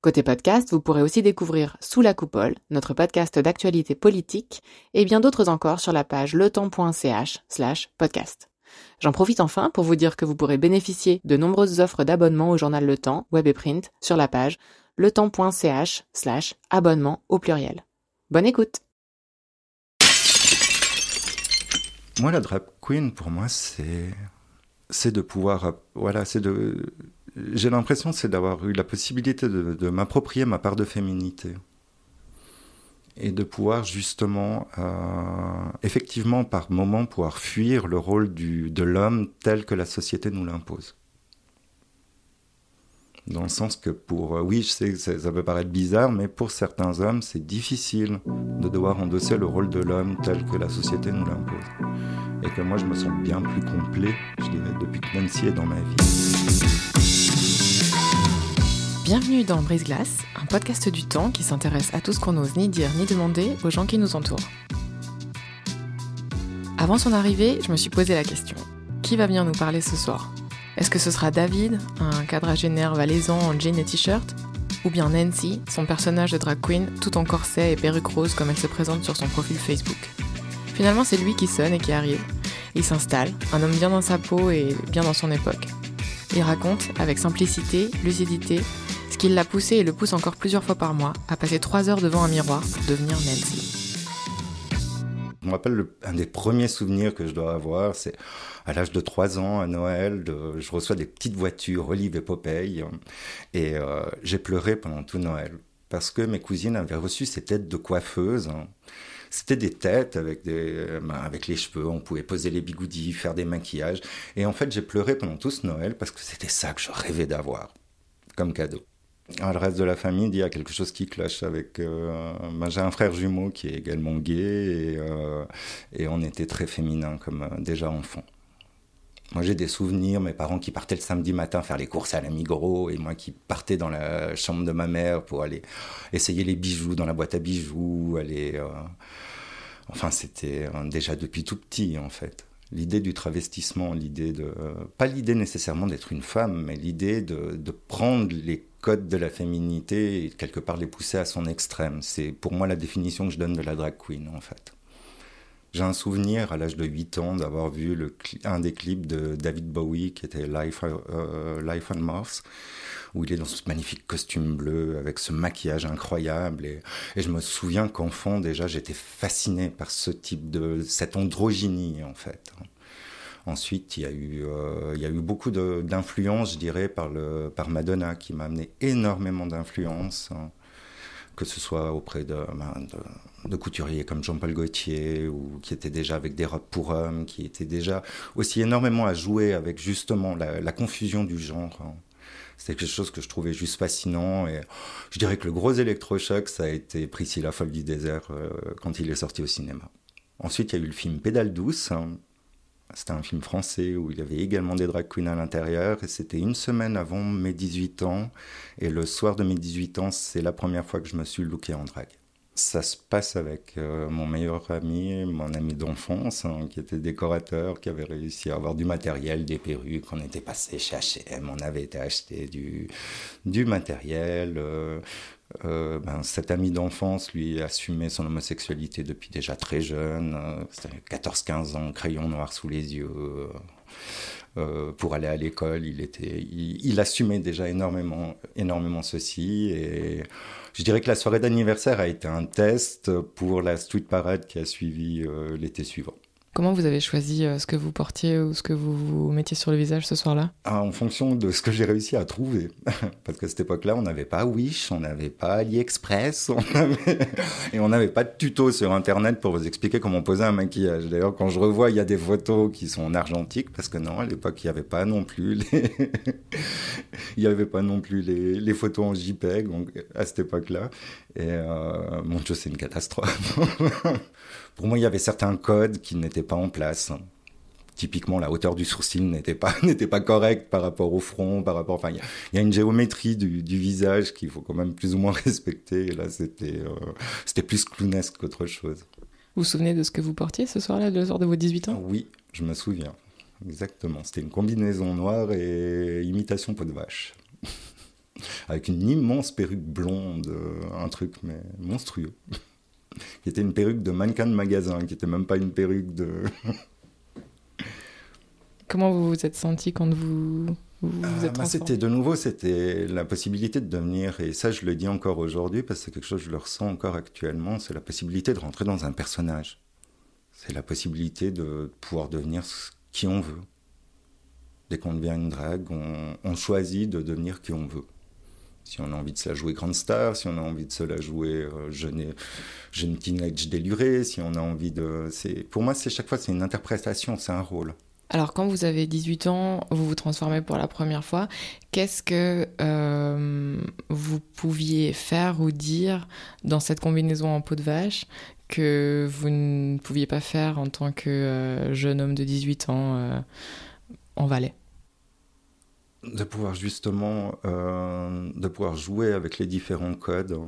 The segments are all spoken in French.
Côté podcast, vous pourrez aussi découvrir Sous la coupole, notre podcast d'actualité politique, et bien d'autres encore sur la page letemps.ch slash podcast. J'en profite enfin pour vous dire que vous pourrez bénéficier de nombreuses offres d'abonnement au journal Le Temps, web et print, sur la page letemps.ch slash abonnement au pluriel. Bonne écoute Moi, la drag queen, pour moi, c'est c'est de pouvoir, voilà, c'est de, j'ai l'impression c'est d'avoir eu la possibilité de, m'approprier ma part de féminité et de pouvoir justement, euh, effectivement, par moment, pouvoir fuir le rôle de l'homme tel que la société nous l'impose. Dans le sens que pour, euh, oui, je sais que ça, peut paraître bizarre, mais pour certains hommes, c'est difficile de devoir endosser le rôle de l'homme tel que la société nous l'impose. Et que moi, je me sens bien plus complet, je dirais, depuis que Nancy est dans ma vie. Bienvenue dans Brise Glace, un podcast du temps qui s'intéresse à tout ce qu'on n'ose ni dire ni demander aux gens qui nous entourent. Avant son arrivée, je me suis posé la question qui va bien nous parler ce soir? Est-ce que ce sera David, un quadragénaire valaisan en jean et t-shirt? Ou bien Nancy, son personnage de drag queen tout en corset et perruque rose comme elle se présente sur son profil Facebook? Finalement, c'est lui qui sonne et qui arrive. Il s'installe, un homme bien dans sa peau et bien dans son époque. Il raconte, avec simplicité, lucidité, ce qui l'a poussé et le pousse encore plusieurs fois par mois à passer trois heures devant un miroir pour devenir Nancy. Je me rappelle un des premiers souvenirs que je dois avoir, c'est à l'âge de 3 ans, à Noël, je reçois des petites voitures, Olive et Popeye, et euh, j'ai pleuré pendant tout Noël, parce que mes cousines avaient reçu ces têtes de coiffeuses. C'était des têtes avec, des, ben, avec les cheveux, on pouvait poser les bigoudis, faire des maquillages. Et en fait, j'ai pleuré pendant tout ce Noël parce que c'était ça que je rêvais d'avoir comme cadeau. Ah, le reste de la famille il y a quelque chose qui cloche avec. Euh, ben, j'ai un frère jumeau qui est également gay et, euh, on était très féminins comme euh, déjà enfant. Moi j'ai des souvenirs, mes parents qui partaient le samedi matin faire les courses à la Migros et moi qui partais dans la chambre de ma mère pour aller essayer les bijoux dans la boîte à bijoux, aller. Enfin c'était déjà depuis tout petit en fait l'idée du travestissement, l'idée de pas l'idée nécessairement d'être une femme, mais l'idée de, de, prendre les codes de la féminité et quelque part les pousser à son extrême. C'est pour moi la définition que je donne de la drag queen en fait. J'ai un souvenir à l'âge de 8 ans d'avoir vu un des clips de David Bowie qui était Life, euh, Life on Mars, où il est dans ce magnifique costume bleu avec ce maquillage incroyable. Et, et je me souviens qu'enfant déjà j'étais fasciné par ce type de cette androgynie en fait. Ensuite, il y a eu, euh, il y a eu beaucoup d'influence, je dirais, par, le, par Madonna, qui m'a amené énormément d'influence, hein. Que ce soit auprès ben, de, couturiers comme Jean-Paul Gaultier, ou qui étaient déjà avec des robes pour hommes, qui étaient déjà aussi énormément à jouer avec justement la, confusion du genre. Hein. C'était quelque chose que je trouvais juste fascinant. Et je dirais que le gros électrochoc, ça a été Priscilla Folle du désert euh, quand il est sorti au cinéma. Ensuite, il y a eu le film Pédale douce, hein, c'était un film français où il y avait également des drag queens à l'intérieur. Et c'était une semaine avant mes 18 ans. Et le soir de mes 18 ans, c'est la première fois que je me suis looké en drag. Ça se passe avec euh, mon meilleur ami, mon ami d'enfance, hein, qui était décorateur, qui avait réussi à avoir du matériel, des perruques. On était passé chez H&M, on avait été acheter du, du matériel. Euh, euh, ben, cet ami d'enfance, lui, assumait son homosexualité depuis déjà très jeune, euh, 14-15 ans, crayon noir sous les yeux. Euh, pour aller à l'école, il, était, il, assumait déjà énormément, énormément ceci. Et je dirais que la soirée d'anniversaire a été un test pour la street parade qui a suivi euh, l'été suivant. Comment vous avez choisi euh, ce que vous portiez ou ce que vous, mettiez sur le visage ce soir-là ah, En fonction de ce que j'ai réussi à trouver. Parce qu'à cette époque-là, on n'avait pas Wish, on n'avait pas AliExpress, on et on n'avait pas de tuto sur Internet pour vous expliquer comment poser un maquillage. D'ailleurs, quand je revois, il y a des photos qui sont en argentique, parce que non, à l'époque, il n'y avait pas non plus les... il n'y avait pas non plus les, les, photos en JPEG donc, à cette époque-là. Et euh, mon Dieu, c'est une catastrophe. Pour moi, il y avait certains codes qui n'étaient pas en place. typiquement la hauteur du sourcil n'était pas n'était pas correcte par rapport au front, par rapport. Enfin, il y, a une géométrie du, visage qu'il faut quand même plus ou moins respecter. Et là, c'était euh, c'était plus clownesque qu'autre chose. Vous vous souvenez de ce que vous portiez ce soir-là, le soir de vos 18 ans? Oui, je me souviens. Exactement. C'était une combinaison noire et imitation peau de vache. Avec une immense perruque blonde, un truc mais monstrueux. Qui était une perruque de mannequin de magasin, qui était même pas une perruque de. Comment vous vous êtes senti quand vous vous, ah, êtes bah, C'était de nouveau, c'était la possibilité de devenir, et ça je le dis encore aujourd'hui parce que c'est quelque chose que je le ressens encore actuellement, c'est la possibilité de rentrer dans un personnage. C'est la possibilité de pouvoir devenir qui on veut. Dès qu'on devient une drague, on, choisit de devenir qui on veut. Si on a envie de se la jouer grande star, si on a envie de se la jouer euh, jeune, jeune teenage déluré, si on a envie de... Pour moi, c'est chaque fois, c'est une interprétation, c'est un rôle. Alors, quand vous avez 18 ans, vous vous transformez pour la première fois. Qu'est-ce que euh, vous pouviez faire ou dire dans cette combinaison en peau de vache que vous ne pouviez pas faire en tant que euh, jeune homme de 18 ans en Valais? De pouvoir justement de pouvoir jouer avec les différents codes.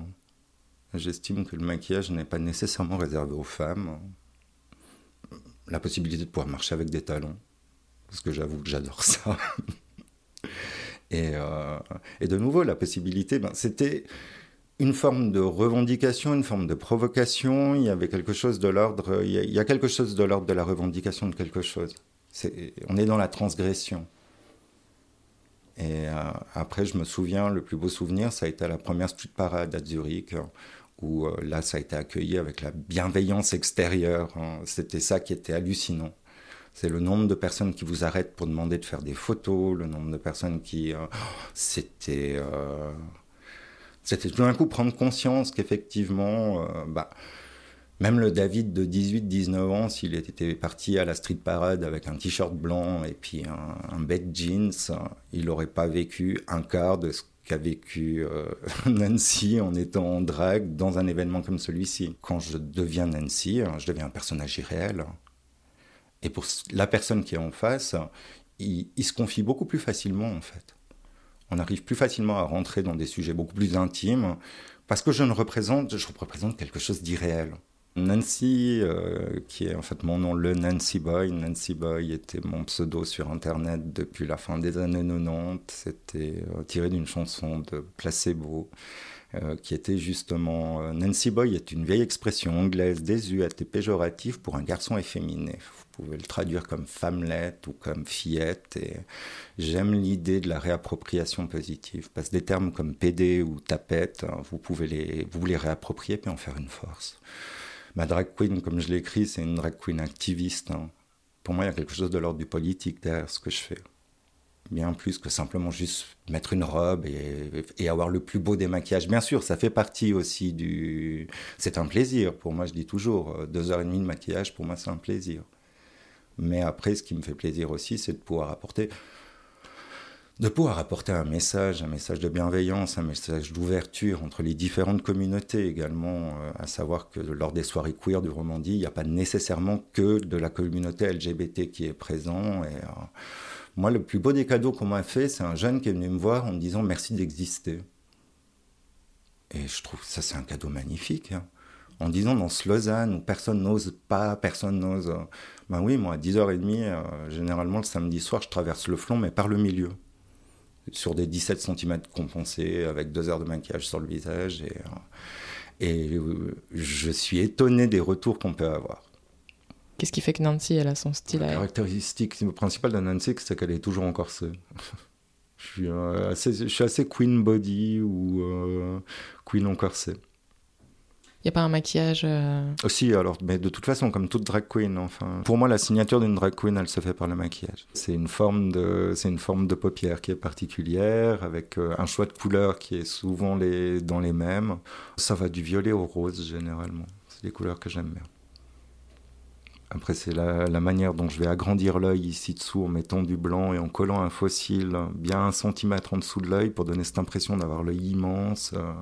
J'estime que le maquillage n'est pas nécessairement réservé aux femmes. La possibilité de pouvoir marcher avec des talons parce que j'avoue que j'adore ça. Euh, et, de nouveau, la possibilité, ben, c'était une forme de revendication, une forme de provocation. Il y avait quelque chose de l'ordre, il, y a quelque chose de l'ordre de la revendication de quelque chose. on est dans la transgression. Et euh, après, je me souviens, le plus beau souvenir, ça a été à la première street parade à Zurich, où euh, là, ça a été accueilli avec la bienveillance extérieure. Hein. C'était ça qui était hallucinant. C'est le nombre de personnes qui vous arrêtent pour demander de faire des photos, le nombre de personnes qui... Euh, c'était... Euh, c'était tout d'un coup prendre conscience qu'effectivement... Euh, bah, même le David de 18-19 ans, s'il était parti à la street parade avec un t-shirt blanc et puis un, un jeans, il n'aurait pas vécu un quart de ce qu'a vécu Nancy en étant en drague dans un événement comme celui-ci. Quand je deviens Nancy, je deviens un personnage irréel. Et pour la personne qui est en face, il, se confie beaucoup plus facilement en fait. On arrive plus facilement à rentrer dans des sujets beaucoup plus intimes parce que je ne représente, je représente quelque chose d'irréel. Nancy, euh, qui est en fait mon nom, le Nancy Boy. Nancy Boy était mon pseudo sur Internet depuis la fin des années 90. C'était euh, tiré d'une chanson de Placebo. Euh, qui était justement Nancy Boy est une vieille expression anglaise désuète et péjorative pour un garçon efféminé pouvez le traduire comme femmelette ou comme fillette. Et j'aime l'idée de la réappropriation positive. Parce que des termes comme PD ou tapette, hein, vous pouvez les, vous les réapproprier puis en faire une force. Ma drag queen, comme je l'écris, c'est une drag queen activiste. Hein. Pour moi, il y a quelque chose de l'ordre du politique derrière ce que je fais. Bien plus que simplement juste mettre une robe et, et, avoir le plus beau des maquillages. Bien sûr, ça fait partie aussi du... C'est un plaisir. Pour moi, je dis toujours, euh, deux heures et demie de maquillage, pour moi, c'est un plaisir. Mais après, ce qui me fait plaisir aussi, c'est de pouvoir apporter de pouvoir apporter un message, un message de bienveillance, un message d'ouverture entre les différentes communautés également, euh, à savoir que lors des soirées queer du Romandie, il n'y a pas nécessairement que de la communauté LGBT qui est présent. Et, euh, moi, le plus beau des cadeaux qu'on m'a fait, c'est un jeune qui est venu me voir en me disant merci d'exister. Et je trouve ça, c'est un cadeau magnifique. Hein en disant dans ce Lausanne où personne n'ose pas, personne n'ose. Ben oui, moi, à 10h30, euh, généralement le samedi soir, je traverse le flanc, mais par le milieu. Sur des 17 cm compensés, avec deux heures de maquillage sur le visage. Et, euh, et euh, je suis étonné des retours qu'on peut avoir. Qu'est-ce qui fait que Nancy, elle a son style La caractéristique principale de Nancy, c'est qu'elle est toujours en corset. je, suis, assez, je suis assez queen body ou queen en corset. Il n'y a pas un maquillage euh... Aussi, alors, mais de toute façon, comme toute drag queen, enfin. Pour moi, la signature d'une drag queen, elle se fait par le maquillage. C'est une forme de, c'est une forme de paupière qui est particulière, avec euh, un choix de couleurs qui est souvent les, dans les mêmes. Ça va du violet au rose, généralement. C'est des couleurs que j'aime bien. Après, c'est la, la, manière dont je vais agrandir l'œil ici dessous en mettant du blanc et en collant un fossile bien un centimètre en dessous de l'œil pour donner cette impression d'avoir l'œil immense. Euh,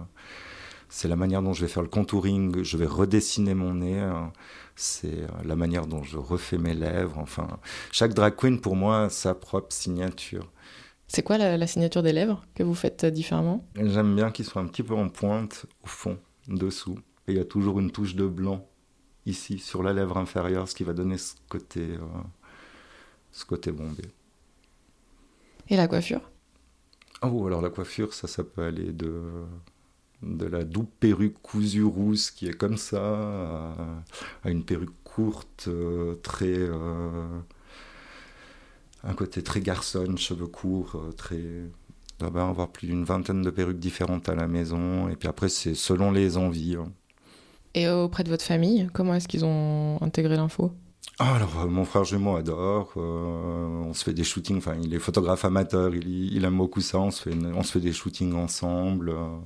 c'est la manière dont je vais faire le contouring, je vais redessiner mon nez, hein. c'est la manière dont je refais mes lèvres. Enfin, chaque drag queen pour moi a sa propre signature. C'est quoi la, signature des lèvres que vous faites différemment? J'aime bien qu'ils soient un petit peu en pointe au fond, dessous. Et il y a toujours une touche de blanc ici, sur la lèvre inférieure, ce qui va donner ce côté, euh, ce côté bombé. Et la coiffure? Oh, alors la coiffure, ça, ça peut aller de, de la double perruque cousue rousse qui est comme ça, à, une perruque courte, euh, très. Euh, un côté très garçonne, cheveux courts, euh, très. Doit avoir plus d'une vingtaine de perruques différentes à la maison, et puis après, c'est selon les envies. Hein. Et auprès de votre famille, comment est-ce qu'ils ont intégré l'info? Ah, alors, euh, mon frère jumeau adore. Euh, on se fait des shootings. Enfin, il est photographe amateur. Il, il aime beaucoup ça. On se fait, on se fait des shootings ensemble. Euh.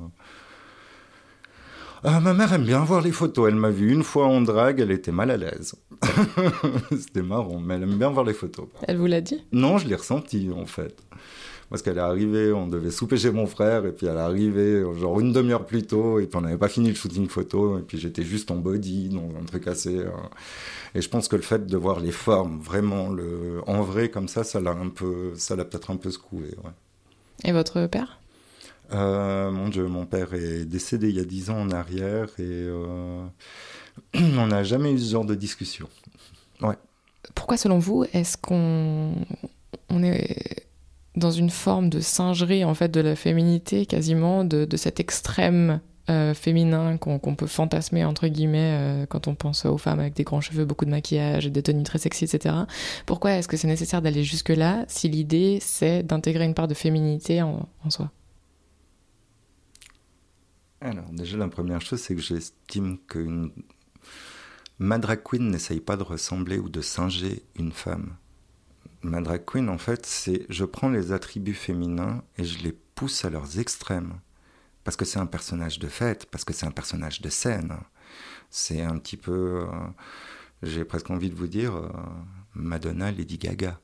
Ma mère aime bien voir les photos. Elle m'a vu une fois en drague. Elle était mal à l'aise. C'était marrant, mais elle aime bien voir les photos. Elle vous l'a dit? Non, je l'ai ressenti en fait. Parce qu'elle est arrivée, on devait souper chez mon frère, et puis elle est arrivée genre une demi-heure plus tôt, et puis on n'avait pas fini le shooting photo, et puis j'étais juste en body, dans un truc assez. Euh, et je pense que le fait de voir les formes vraiment le... en vrai comme ça, ça l'a un peu, ça l'a peut-être un peu secoué. Ouais. Et votre père? Euh, Mon Dieu, mon père est décédé il y a dix ans en arrière, et euh, on n'a jamais eu ce genre de discussion. Ouais. Pourquoi, selon vous, est-ce qu'on on est dans une forme de singerie en fait de la féminité quasiment de, cet extrême euh, féminin qu'on peut fantasmer entre guillemets quand on pense aux femmes avec des grands cheveux, beaucoup de maquillage, des tenues très sexy, etc. Pourquoi est-ce que c'est nécessaire d'aller jusque là si l'idée c'est d'intégrer une part de féminité en soi? Alors déjà la première chose c'est que j'estime qu'une ma drag queen n'essaye pas de ressembler ou de singer une femme ma drag queen, en fait, c'est je prends les attributs féminins et je les pousse à leurs extrêmes. Parce que c'est un personnage de fête, parce que c'est un personnage de scène. C'est un petit peu, euh, j'ai presque envie de vous dire, euh, Madonna, Lady Gaga.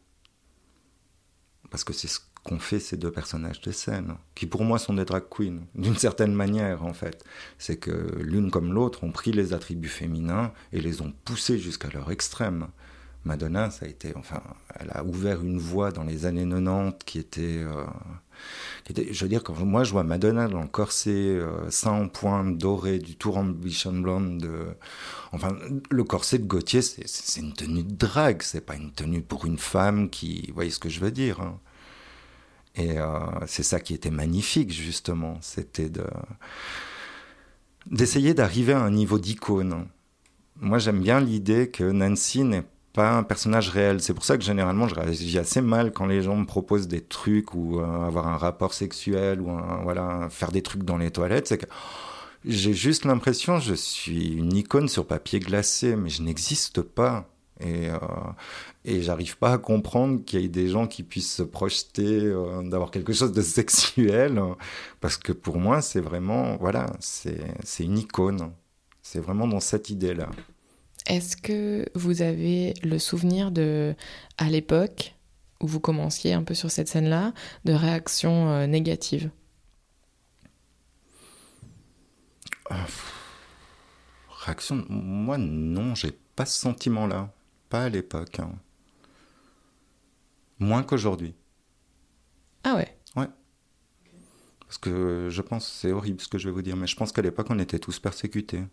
Parce que c'est ce qu'ont fait ces deux personnages de scène, qui pour moi sont des drag queens, d'une certaine manière en fait. C'est que l'une comme l'autre ont pris les attributs féminins et les ont poussés jusqu'à leur extrême. Madonna, ça a été, enfin, elle a ouvert une voie dans les années 90 qui était, euh, qui était je veux dire, quand moi je vois Madonna dans le corset euh, sans pointe doré du Tour Ambition Blonde, de, enfin, le corset de Gauthier, c'est une tenue de drague, c'est pas une tenue pour une femme qui, vous voyez ce que je veux dire. Hein. Et euh, c'est ça qui était magnifique, justement, c'était de d'essayer d'arriver à un niveau d'icône. Moi, j'aime bien l'idée que Nancy n'est pas un personnage réel. C'est pour ça que généralement je réagis assez mal quand les gens me proposent des trucs ou euh, avoir un rapport sexuel ou voilà faire des trucs dans les toilettes. C'est que j'ai juste l'impression je suis une icône sur papier glacé, mais je n'existe pas. Et, euh, et j'arrive pas à comprendre qu'il y ait des gens qui puissent se projeter euh, d'avoir quelque chose de sexuel, parce que pour moi, c'est vraiment, voilà, c'est une icône. C'est vraiment dans cette idée-là. Est-ce que vous avez le souvenir de, à l'époque où vous commenciez un peu sur cette scène-là, de réactions euh, négatives? Euh, Réaction Moi, non, j'ai pas ce sentiment-là. Pas à l'époque. Hein. Moins qu'aujourd'hui. Ah ouais? Ouais. Parce que je pense, c'est horrible ce que je vais vous dire, mais je pense qu'à l'époque, on était tous persécutés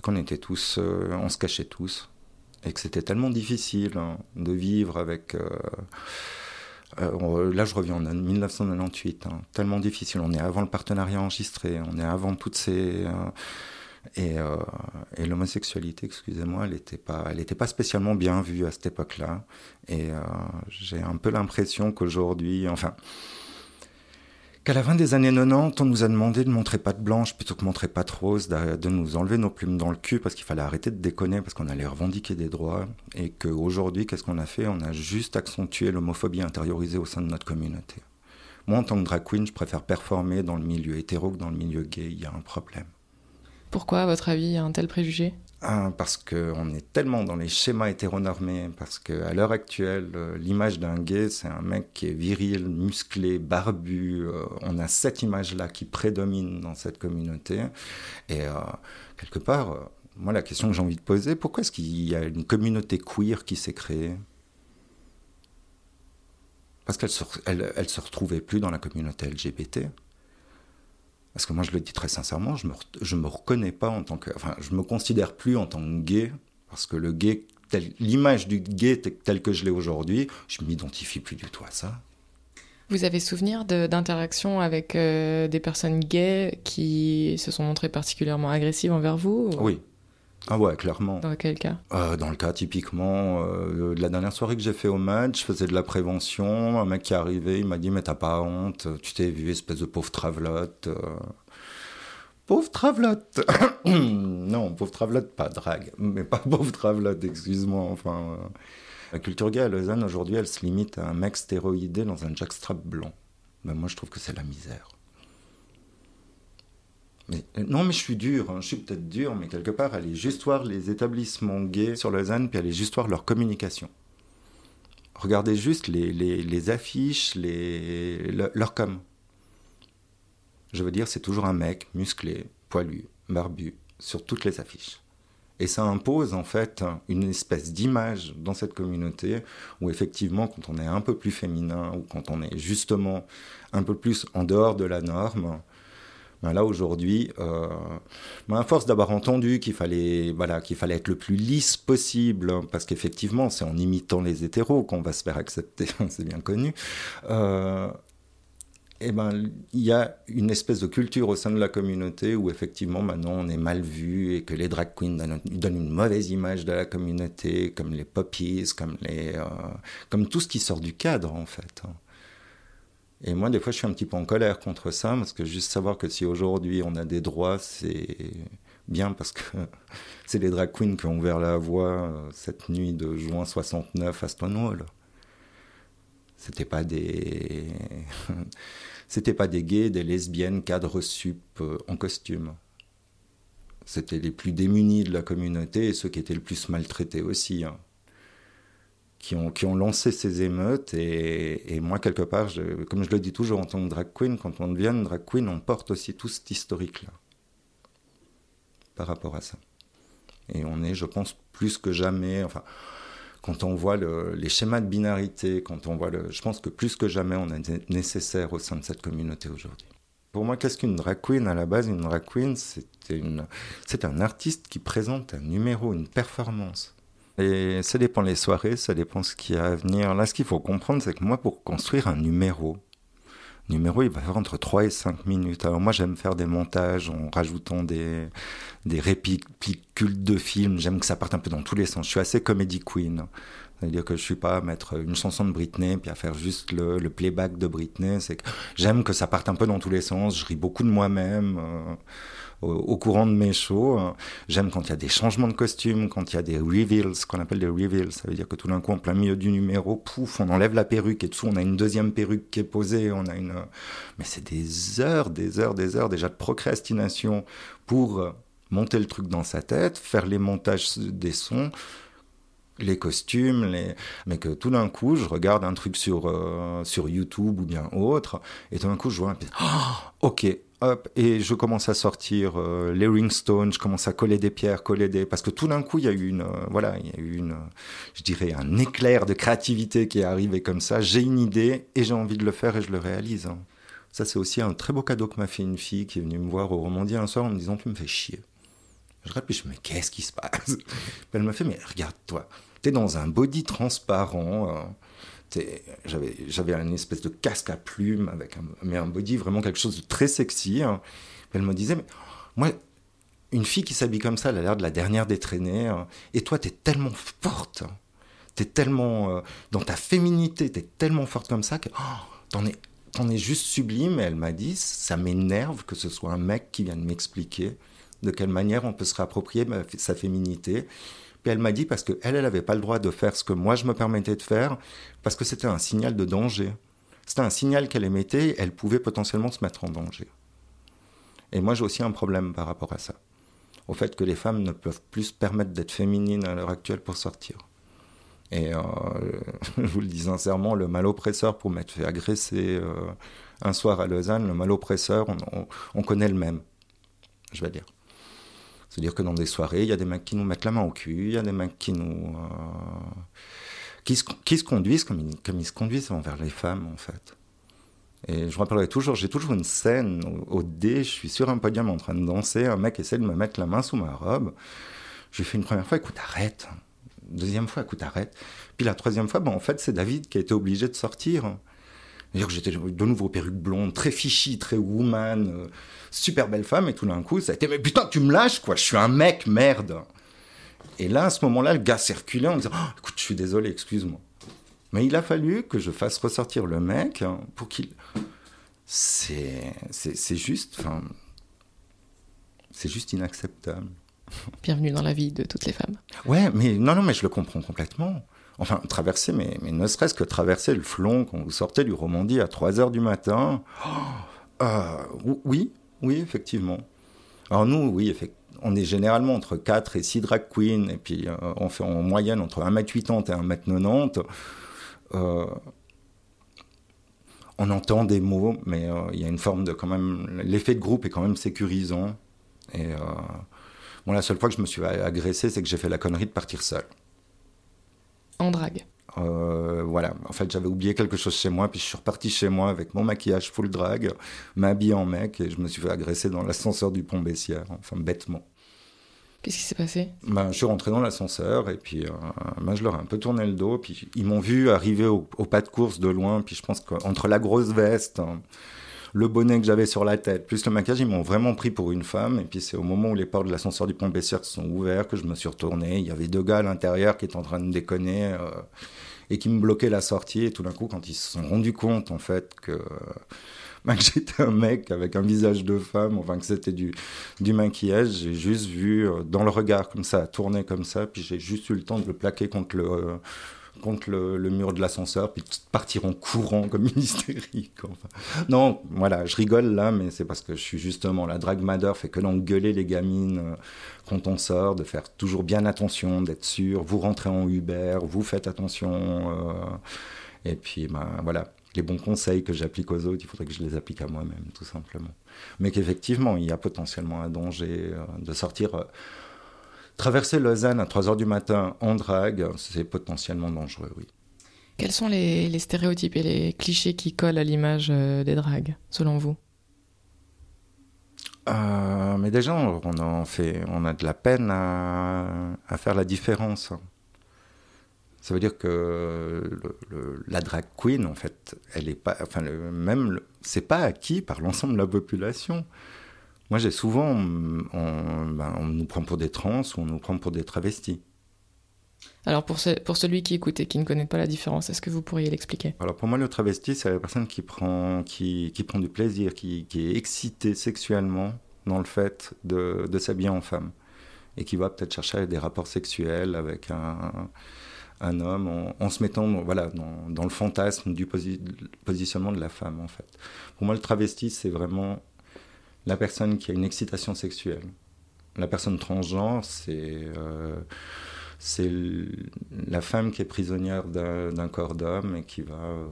qu'on était tous, euh, on se cachait tous, et que c'était tellement difficile hein, de vivre avec. Euh, euh, là, je reviens en 1998, hein, tellement difficile. On est avant le partenariat enregistré, on est avant toutes ces. Et, et l'homosexualité, excusez-moi, elle n'était pas, pas spécialement bien vue à cette époque-là. Et j'ai un peu l'impression qu'aujourd'hui, enfin, qu'à la fin des années 90, on nous a demandé de montrer patte blanche plutôt que montrer patte rose, de nous enlever nos plumes dans le cul parce qu'il fallait arrêter de déconner parce qu'on allait revendiquer des droits. Et qu'aujourd'hui, qu'est-ce qu'on a fait? On a juste accentué l'homophobie intériorisée au sein de notre communauté. Moi, en tant que drag queen, je préfère performer dans le milieu hétéro que dans le milieu gay. Il y a un problème. Pourquoi, à votre avis, un tel préjugé? Un, parce qu'on est tellement dans les schémas hétéronormés, parce qu'à l'heure actuelle, euh, l'image d'un gay, c'est un mec qui est viril, musclé, barbu. Euh, on a cette image-là qui prédomine dans cette communauté. Et euh, quelque part, moi, la question que j'ai envie de poser, pourquoi est-ce qu'il y a une communauté queer qui s'est créée? Parce qu'elle elle, se retrouvait plus dans la communauté LGBT. Parce que moi, je le dis très sincèrement, je me, je me reconnais pas en tant que. Enfin, je me considère plus en tant que gay, parce que le gay, l'image du gay telle que je l'ai aujourd'hui, je m'identifie plus du tout à ça. Vous avez souvenir d'interactions avec euh, des personnes gays qui se sont montrées particulièrement agressives envers vous Oui, ah ouais, clairement. Dans quel cas? Euh, Dans le cas typiquement euh, de la dernière soirée que j'ai fait au match, je faisais de la prévention. Un mec qui est arrivé, il m'a dit Mais t'as pas honte, tu t'es vu, espèce de pauvre travelotte. Euh. Pauvre travelotte Non, pauvre travelotte, pas drague, mais pas pauvre travelotte, excuse-moi. Enfin, La culture gay à Lausanne aujourd'hui, elle se limite à un mec stéroïdé dans un jackstrap blanc. Ben, moi, je trouve que c'est la misère. Euh, non, mais je suis dur, hein. je suis peut-être dur, mais quelque part, allez juste voir les établissements gays sur Lausanne, puis allez juste voir leur communication. Regardez juste les, les, affiches, les, leur com. Je veux dire, c'est toujours un mec musclé, poilu, barbu, sur toutes les affiches. Et ça impose en fait une espèce d'image dans cette communauté où effectivement quand on est un peu plus féminin ou quand on est justement un peu plus en dehors de la norme, ben là aujourd'hui, euh, ben à force d'avoir entendu qu'il fallait, voilà, qu'il fallait être le plus lisse possible, parce qu'effectivement c'est en imitant les hétéros qu'on va se faire accepter, c'est bien connu. Euh, eh ben, il y a une espèce de culture au sein de la communauté où effectivement maintenant on est mal vu et que les drag queens donnent, une mauvaise image de la communauté, comme les poppies, comme les, euh, comme tout ce qui sort du cadre en fait. Et moi, des fois, je suis un petit peu en colère contre ça, parce que juste savoir que si aujourd'hui on a des droits, c'est bien, parce que c'est les drag queens qui ont ouvert la voie euh, cette nuit de juin 69 à Stonewall. C'était pas des. C'était pas des gays, des lesbiennes, cadres sup euh, en costume. C'était les plus démunis de la communauté et ceux qui étaient le plus maltraités aussi. Hein qui ont, lancé ces émeutes. Et, moi, quelque part, comme je le dis toujours en tant que drag queen, quand on devient une drag queen, on porte aussi tout cet historique-là par rapport à ça. Et on est, je pense, plus que jamais, enfin, quand on voit le, les schémas de binarité, quand on voit le, je pense que plus que jamais, on est nécessaire au sein de cette communauté aujourd'hui. Pour moi, qu'est-ce qu'une drag queen? À la base, une drag queen, c'est un artiste qui présente un numéro, une performance. Et ça dépend les soirées, ça dépend ce qu'il y a à venir. Là, ce qu'il faut comprendre, c'est que moi, pour construire un numéro, numéro, il va faire entre 3 et 5 minutes. Alors moi, j'aime faire des montages en rajoutant des, des réplicules de films. J'aime que ça parte un peu dans tous les sens. Je suis assez comedy queen. C'est-à-dire que je suis pas à mettre une chanson de Britney puis à faire juste le, le playback de Britney. C'est que j'aime que ça parte un peu dans tous les sens. Je ris beaucoup de moi-même. Euh, au, courant de mes shows. J'aime quand il y a des changements de costume, quand il y a des reveals, ce qu'on appelle des reveals. Ça veut dire que tout d'un coup, en plein milieu du numéro, pouf, on enlève la perruque et dessous, on a une deuxième perruque qui est posée. On a une... Mais c'est des heures, des heures, des heures déjà de procrastination pour monter le truc dans sa tête, faire les montages des sons les costumes, les... mais que tout d'un coup, je regarde un truc sur, euh, sur YouTube ou bien autre, et tout d'un coup, je vois un oh, ok, et je commence à sortir euh, les ringstones, je commence à coller des pierres, coller des... Parce que tout d'un coup, il y a eu une... Euh, voilà, il y a eu une... je dirais un éclair de créativité qui est arrivé comme ça. J'ai une idée et j'ai envie de le faire et je le réalise. Hein. Ça, c'est aussi un très beau cadeau que m'a fait une fille qui est venue me voir au Romandie un soir en me disant Tu me fais chier. Je réfléchis, mais qu'est-ce qui se passe? Elle me fait Mais regarde-toi, t'es dans un body transparent. J'avais une espèce de casque à plumes avec un, mais un body vraiment quelque chose de très sexy. Hein. Elle me disait mais moi une fille qui s'habille comme ça, elle a l'air de la dernière des traînées. Hein. Et toi, tu es tellement forte, hein. tu es tellement euh, dans ta féminité, tu es tellement forte comme ça que oh, t'en es es juste sublime. Et elle m'a dit ça m'énerve que ce soit un mec qui vienne m'expliquer de quelle manière on peut se réapproprier sa féminité puis elle m'a dit parce qu'elle, elle n'avait pas le droit de faire ce que moi je me permettais de faire, parce que c'était un signal de danger. C'était un signal qu'elle émettait, elle pouvait potentiellement se mettre en danger. Et moi j'ai aussi un problème par rapport à ça. au fait que les femmes ne peuvent plus se permettre d'être féminines à l'heure actuelle pour sortir. Et euh, je vous le dis sincèrement, le mal oppresseur pour m'être fait agresser euh, un soir à Lausanne, le mal oppresseur, on, connaît le même, je vais dire. C'est-à-dire que dans des soirées, il y a des mecs qui nous mettent la main au cul, il y a des mecs qui nous. Euh, qui, se, qui, se, conduisent comme ils, se conduisent envers les femmes, en fait. Et je me rappellerai toujours, j'ai toujours une scène au, dé, je suis sur un podium en train de danser, un mec essaie de me mettre la main sous ma robe. J'ai fait une première fois, écoute, arrête. Deuxième fois, écoute, arrête. Puis la troisième fois, ben, en fait, c'est David qui a été obligé de sortir. Dire que j'étais de nouveau perruque blonde, très fichy, très woman, euh, super belle femme, et tout d'un coup, ça a été, mais putain, tu me lâches, quoi, je suis un mec, merde. Et là, à ce moment-là, le gars circulait en disant, oh, écoute, je suis désolé, excuse-moi. Mais il a fallu que je fasse ressortir le mec hein, pour qu'il. C'est, c'est, juste. Enfin, c'est juste inacceptable. Bienvenue dans la vie de toutes les femmes. Ouais, mais non, non, mais je le comprends complètement. Enfin, traverser, mais, ne serait-ce que traverser le flon quand vous sortez du Romandie à 3 heures du matin. Euh, oui, oui, effectivement. Alors nous, oui, on est généralement entre 4 et 6 drag queens, et puis euh, on fait en moyenne entre 1m80 et 1m90. Euh, on entend des mots, mais euh, il y a une forme de quand même. L'effet de groupe est quand même sécurisant. Et bon, la seule fois que je me suis agressé, c'est que j'ai fait la connerie de partir seul. En drague. voilà, en fait j'avais oublié quelque chose chez moi, puis je suis reparti chez moi avec mon maquillage full drag, m'habillé en mec, et je me suis fait agresser dans l'ascenseur du pont Bessières, enfin bêtement. Qu'est-ce qui s'est passé? Ben, Je suis rentré dans l'ascenseur et puis euh, ben, je leur ai un peu tourné le dos. Puis ils m'ont vu arriver au, pas de course de loin. Puis je pense qu'entre la grosse veste, hein, le bonnet que j'avais sur la tête, plus le maquillage, ils m'ont vraiment pris pour une femme. Et puis c'est au moment où les portes de l'ascenseur du pont Bessières sont ouvertes que je me suis retourné. Il y avait deux gars à l'intérieur qui étaient en train de déconner euh, et qui me bloquaient la sortie. Et tout d'un coup, quand ils se sont rendus compte en fait que que j'étais un mec avec un visage de femme, enfin que c'était du, du maquillage, j'ai juste vu euh, dans le regard comme ça, tourner comme ça, puis j'ai juste eu le temps de le plaquer contre le, euh, contre le, mur de l'ascenseur, puis partir en courant comme une hystérique. Non, voilà, je rigole là, mais c'est parce que je suis justement la drag mother, fait que d'engueuler les gamines euh, quand on sort, de faire toujours bien attention, d'être sûr, vous rentrez en Uber, vous faites attention, et puis ben, voilà, les bons conseils que j'applique aux autres, il faudrait que je les applique à moi-même, tout simplement. Mais qu'effectivement, il y a potentiellement un danger euh, de sortir. Euh, traverser Lausanne à 3 h du matin en drague, c'est potentiellement dangereux, oui. Quels sont les, stéréotypes et les clichés qui collent à l'image euh, des dragues, selon vous? Mais déjà, on, en fait, on a de la peine à, à faire la différence. Ça veut dire que la drag queen, en fait, elle est pas, enfin, le, même, c'est pas acquis par l'ensemble de la population. Moi, j'ai souvent, ben, on, nous prend pour des trans ou on nous prend pour des travestis. Alors, pour, pour celui qui écoute et qui ne connaît pas la différence, est-ce que vous pourriez l'expliquer? Alors, pour moi, le travesti, c'est la personne qui prend, qui, qui prend du plaisir, qui, qui, est excitée sexuellement dans le fait de, de s'habiller en femme et qui va peut-être chercher des rapports sexuels avec un un homme en, se mettant voilà, dans, le fantasme du positionnement de la femme, en fait. Pour moi, le travesti, c'est vraiment la personne qui a une excitation sexuelle. La personne transgenre, c'est euh, la femme qui est prisonnière d'un corps d'homme et qui va, euh,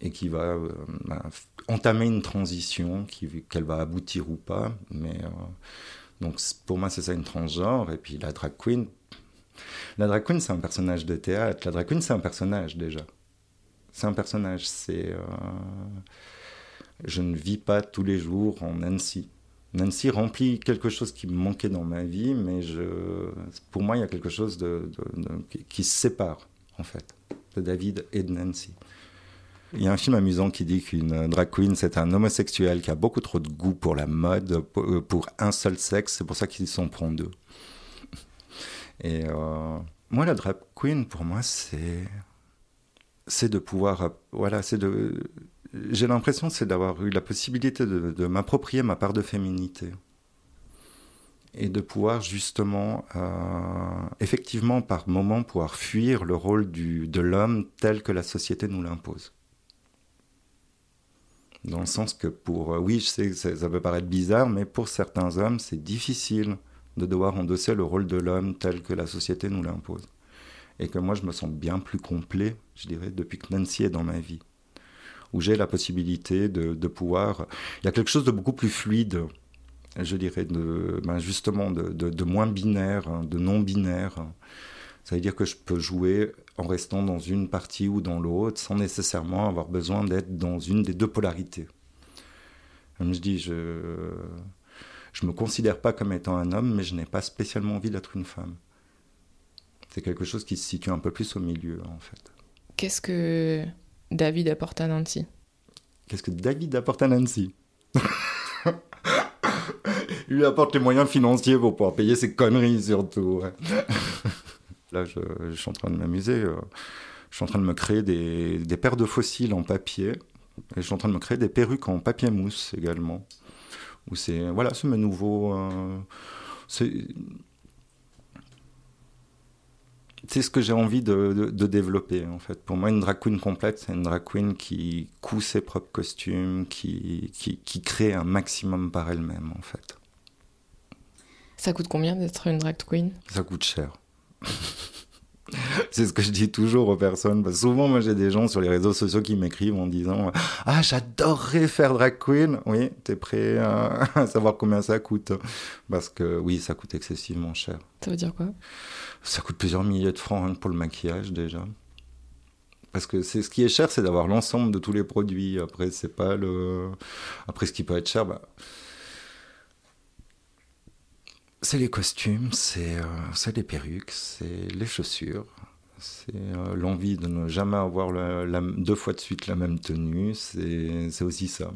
et qui va euh, ben, entamer une transition qu'elle va aboutir ou pas. Mais, donc pour moi, c'est ça une transgenre. Et puis la drag queen, la drag queen, c'est un personnage de théâtre. La drag queen, c'est un personnage déjà. C'est un personnage. C'est. Euh, je ne vis pas tous les jours en Nancy. Nancy remplit quelque chose qui me manquait dans ma vie, mais pour moi, il y a quelque chose qui se sépare, en fait, de David et de Nancy. Il y a un film amusant qui dit qu'une drag queen, c'est un homosexuel qui a beaucoup trop de goût pour la mode, pour un seul sexe, c'est pour ça qu'il s'en prend deux. Et euh, moi, la drag queen, pour moi, c'est c'est de pouvoir, voilà, c'est de, j'ai l'impression, c'est d'avoir eu la possibilité de, m'approprier ma part de féminité et de pouvoir justement, euh, effectivement, par moment, pouvoir fuir le rôle de l'homme tel que la société nous l'impose. Dans le sens que pour, oui, je sais, ça, ça peut paraître bizarre, mais pour certains hommes, c'est difficile de devoir endosser le rôle de l'homme tel que la société nous l'impose. Et que moi, je me sens bien plus complet, je dirais, depuis que Nancy est dans ma vie. Où j'ai la possibilité de, pouvoir. Il y a quelque chose de beaucoup plus fluide, je dirais, de, ben justement, de, de, moins binaire, hein, de non binaire. Ça veut dire que je peux jouer en restant dans une partie ou dans l'autre sans nécessairement avoir besoin d'être dans une des deux polarités. Comme je dis, je je me considère pas comme étant un homme, mais je n'ai pas spécialement envie d'être une femme. C'est quelque chose qui se situe un peu plus au milieu, en fait. Qu'est-ce que David apporte à Nancy Qu'est-ce que David apporte à Nancy Il lui apporte les moyens financiers pour pouvoir payer ses conneries, surtout. Là, je, suis en train de m'amuser. Euh, je suis en train de me créer des, paires de fossiles en papier. Et je suis en train de me créer des perruques en papier mousse également c'est voilà, c'est nouveau. Euh, c'est c'est ce que j'ai envie de, de, développer en fait. Pour moi, une drag queen complète, c'est une drag queen qui coud ses propres costumes, qui, qui, qui crée un maximum par elle-même en fait. Ça coûte combien d'être une drag queen? Ça coûte cher. C'est ce que je dis toujours aux personnes. Parce que souvent, moi, j'ai des gens sur les réseaux sociaux qui m'écrivent en disant Ah, j'adorerais faire drag queen. Oui, t'es prêt à savoir combien ça coûte Parce que oui, ça coûte excessivement cher. Ça veut dire quoi? Ça coûte plusieurs milliers de francs pour le maquillage déjà. Parce que c'est ce qui est cher, c'est d'avoir l'ensemble de tous les produits. Après, c'est pas le. Après, ce qui peut être cher, bah c'est les costumes, c'est euh, les perruques, c'est les chaussures, c'est euh, l'envie de ne jamais avoir la, deux fois de suite la même tenue, c'est aussi ça.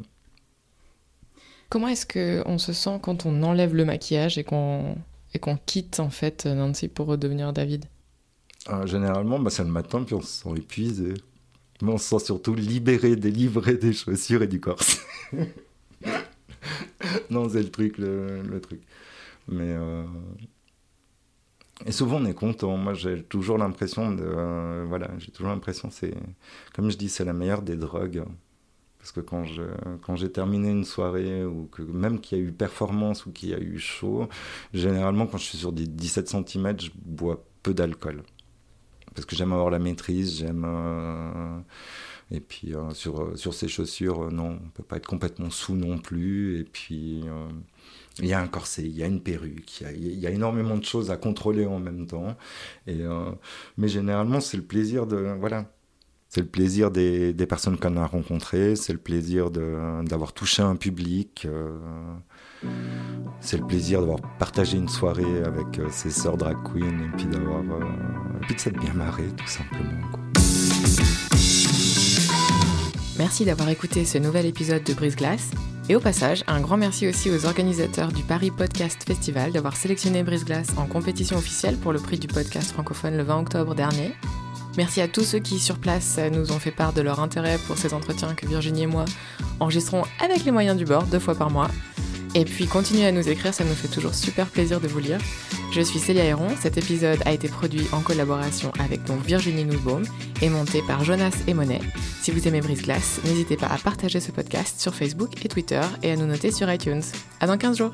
Comment est-ce qu'on se sent quand on enlève le maquillage et qu'on quitte en fait Nancy pour redevenir David? Ah, Généralement, bah, c'est le matin puis on se sent épuisé. Mais on se sent surtout libéré, délivré des chaussures et du corps. non, c'est le truc, le truc. Mais. Euh, et souvent on est content. Moi j'ai toujours l'impression de. Euh, voilà, j'ai toujours l'impression, c'est. Comme je dis, c'est la meilleure des drogues. Parce que quand, je, quand j'ai terminé une soirée, ou que même qu'il y a eu performance ou qu'il y a eu chaud, généralement quand je suis sur des 17 cm, je bois peu d'alcool. Parce que j'aime avoir la maîtrise, j'aime. Euh, et puis sur, sur ces chaussures, non, on peut pas être complètement sous non plus. Et puis. Il y a un corset, il y a une perruque, il y a, énormément de choses à contrôler en même temps. Et, euh, mais généralement, c'est le plaisir de. Voilà. C'est le plaisir des, personnes qu'on a rencontrées, c'est le plaisir d'avoir touché un public, euh, c'est le plaisir d'avoir partagé une soirée avec euh, ses sœurs drag queen et puis d'avoir. et puis de s'être bien marré, tout simplement. Merci d'avoir écouté ce nouvel épisode de Brise Glace. Et au passage, un grand merci aussi aux organisateurs du Paris Podcast Festival d'avoir sélectionné Brise Glace en compétition officielle pour le prix du podcast francophone le 20 octobre dernier. Merci à tous ceux qui, sur place, nous ont fait part de leur intérêt pour ces entretiens que Virginie et moi enregistrons avec les moyens du bord deux fois par mois. Et puis continuez à nous écrire, ça nous fait toujours super plaisir de vous lire. Je suis Célia Héron, cet épisode a été produit en collaboration avec donc Virginie Nussbaum et monté par Jonas et Monet. Si vous aimez Brise Glace, n'hésitez pas à partager ce podcast sur Facebook et Twitter et à nous noter sur iTunes. À dans 15 jours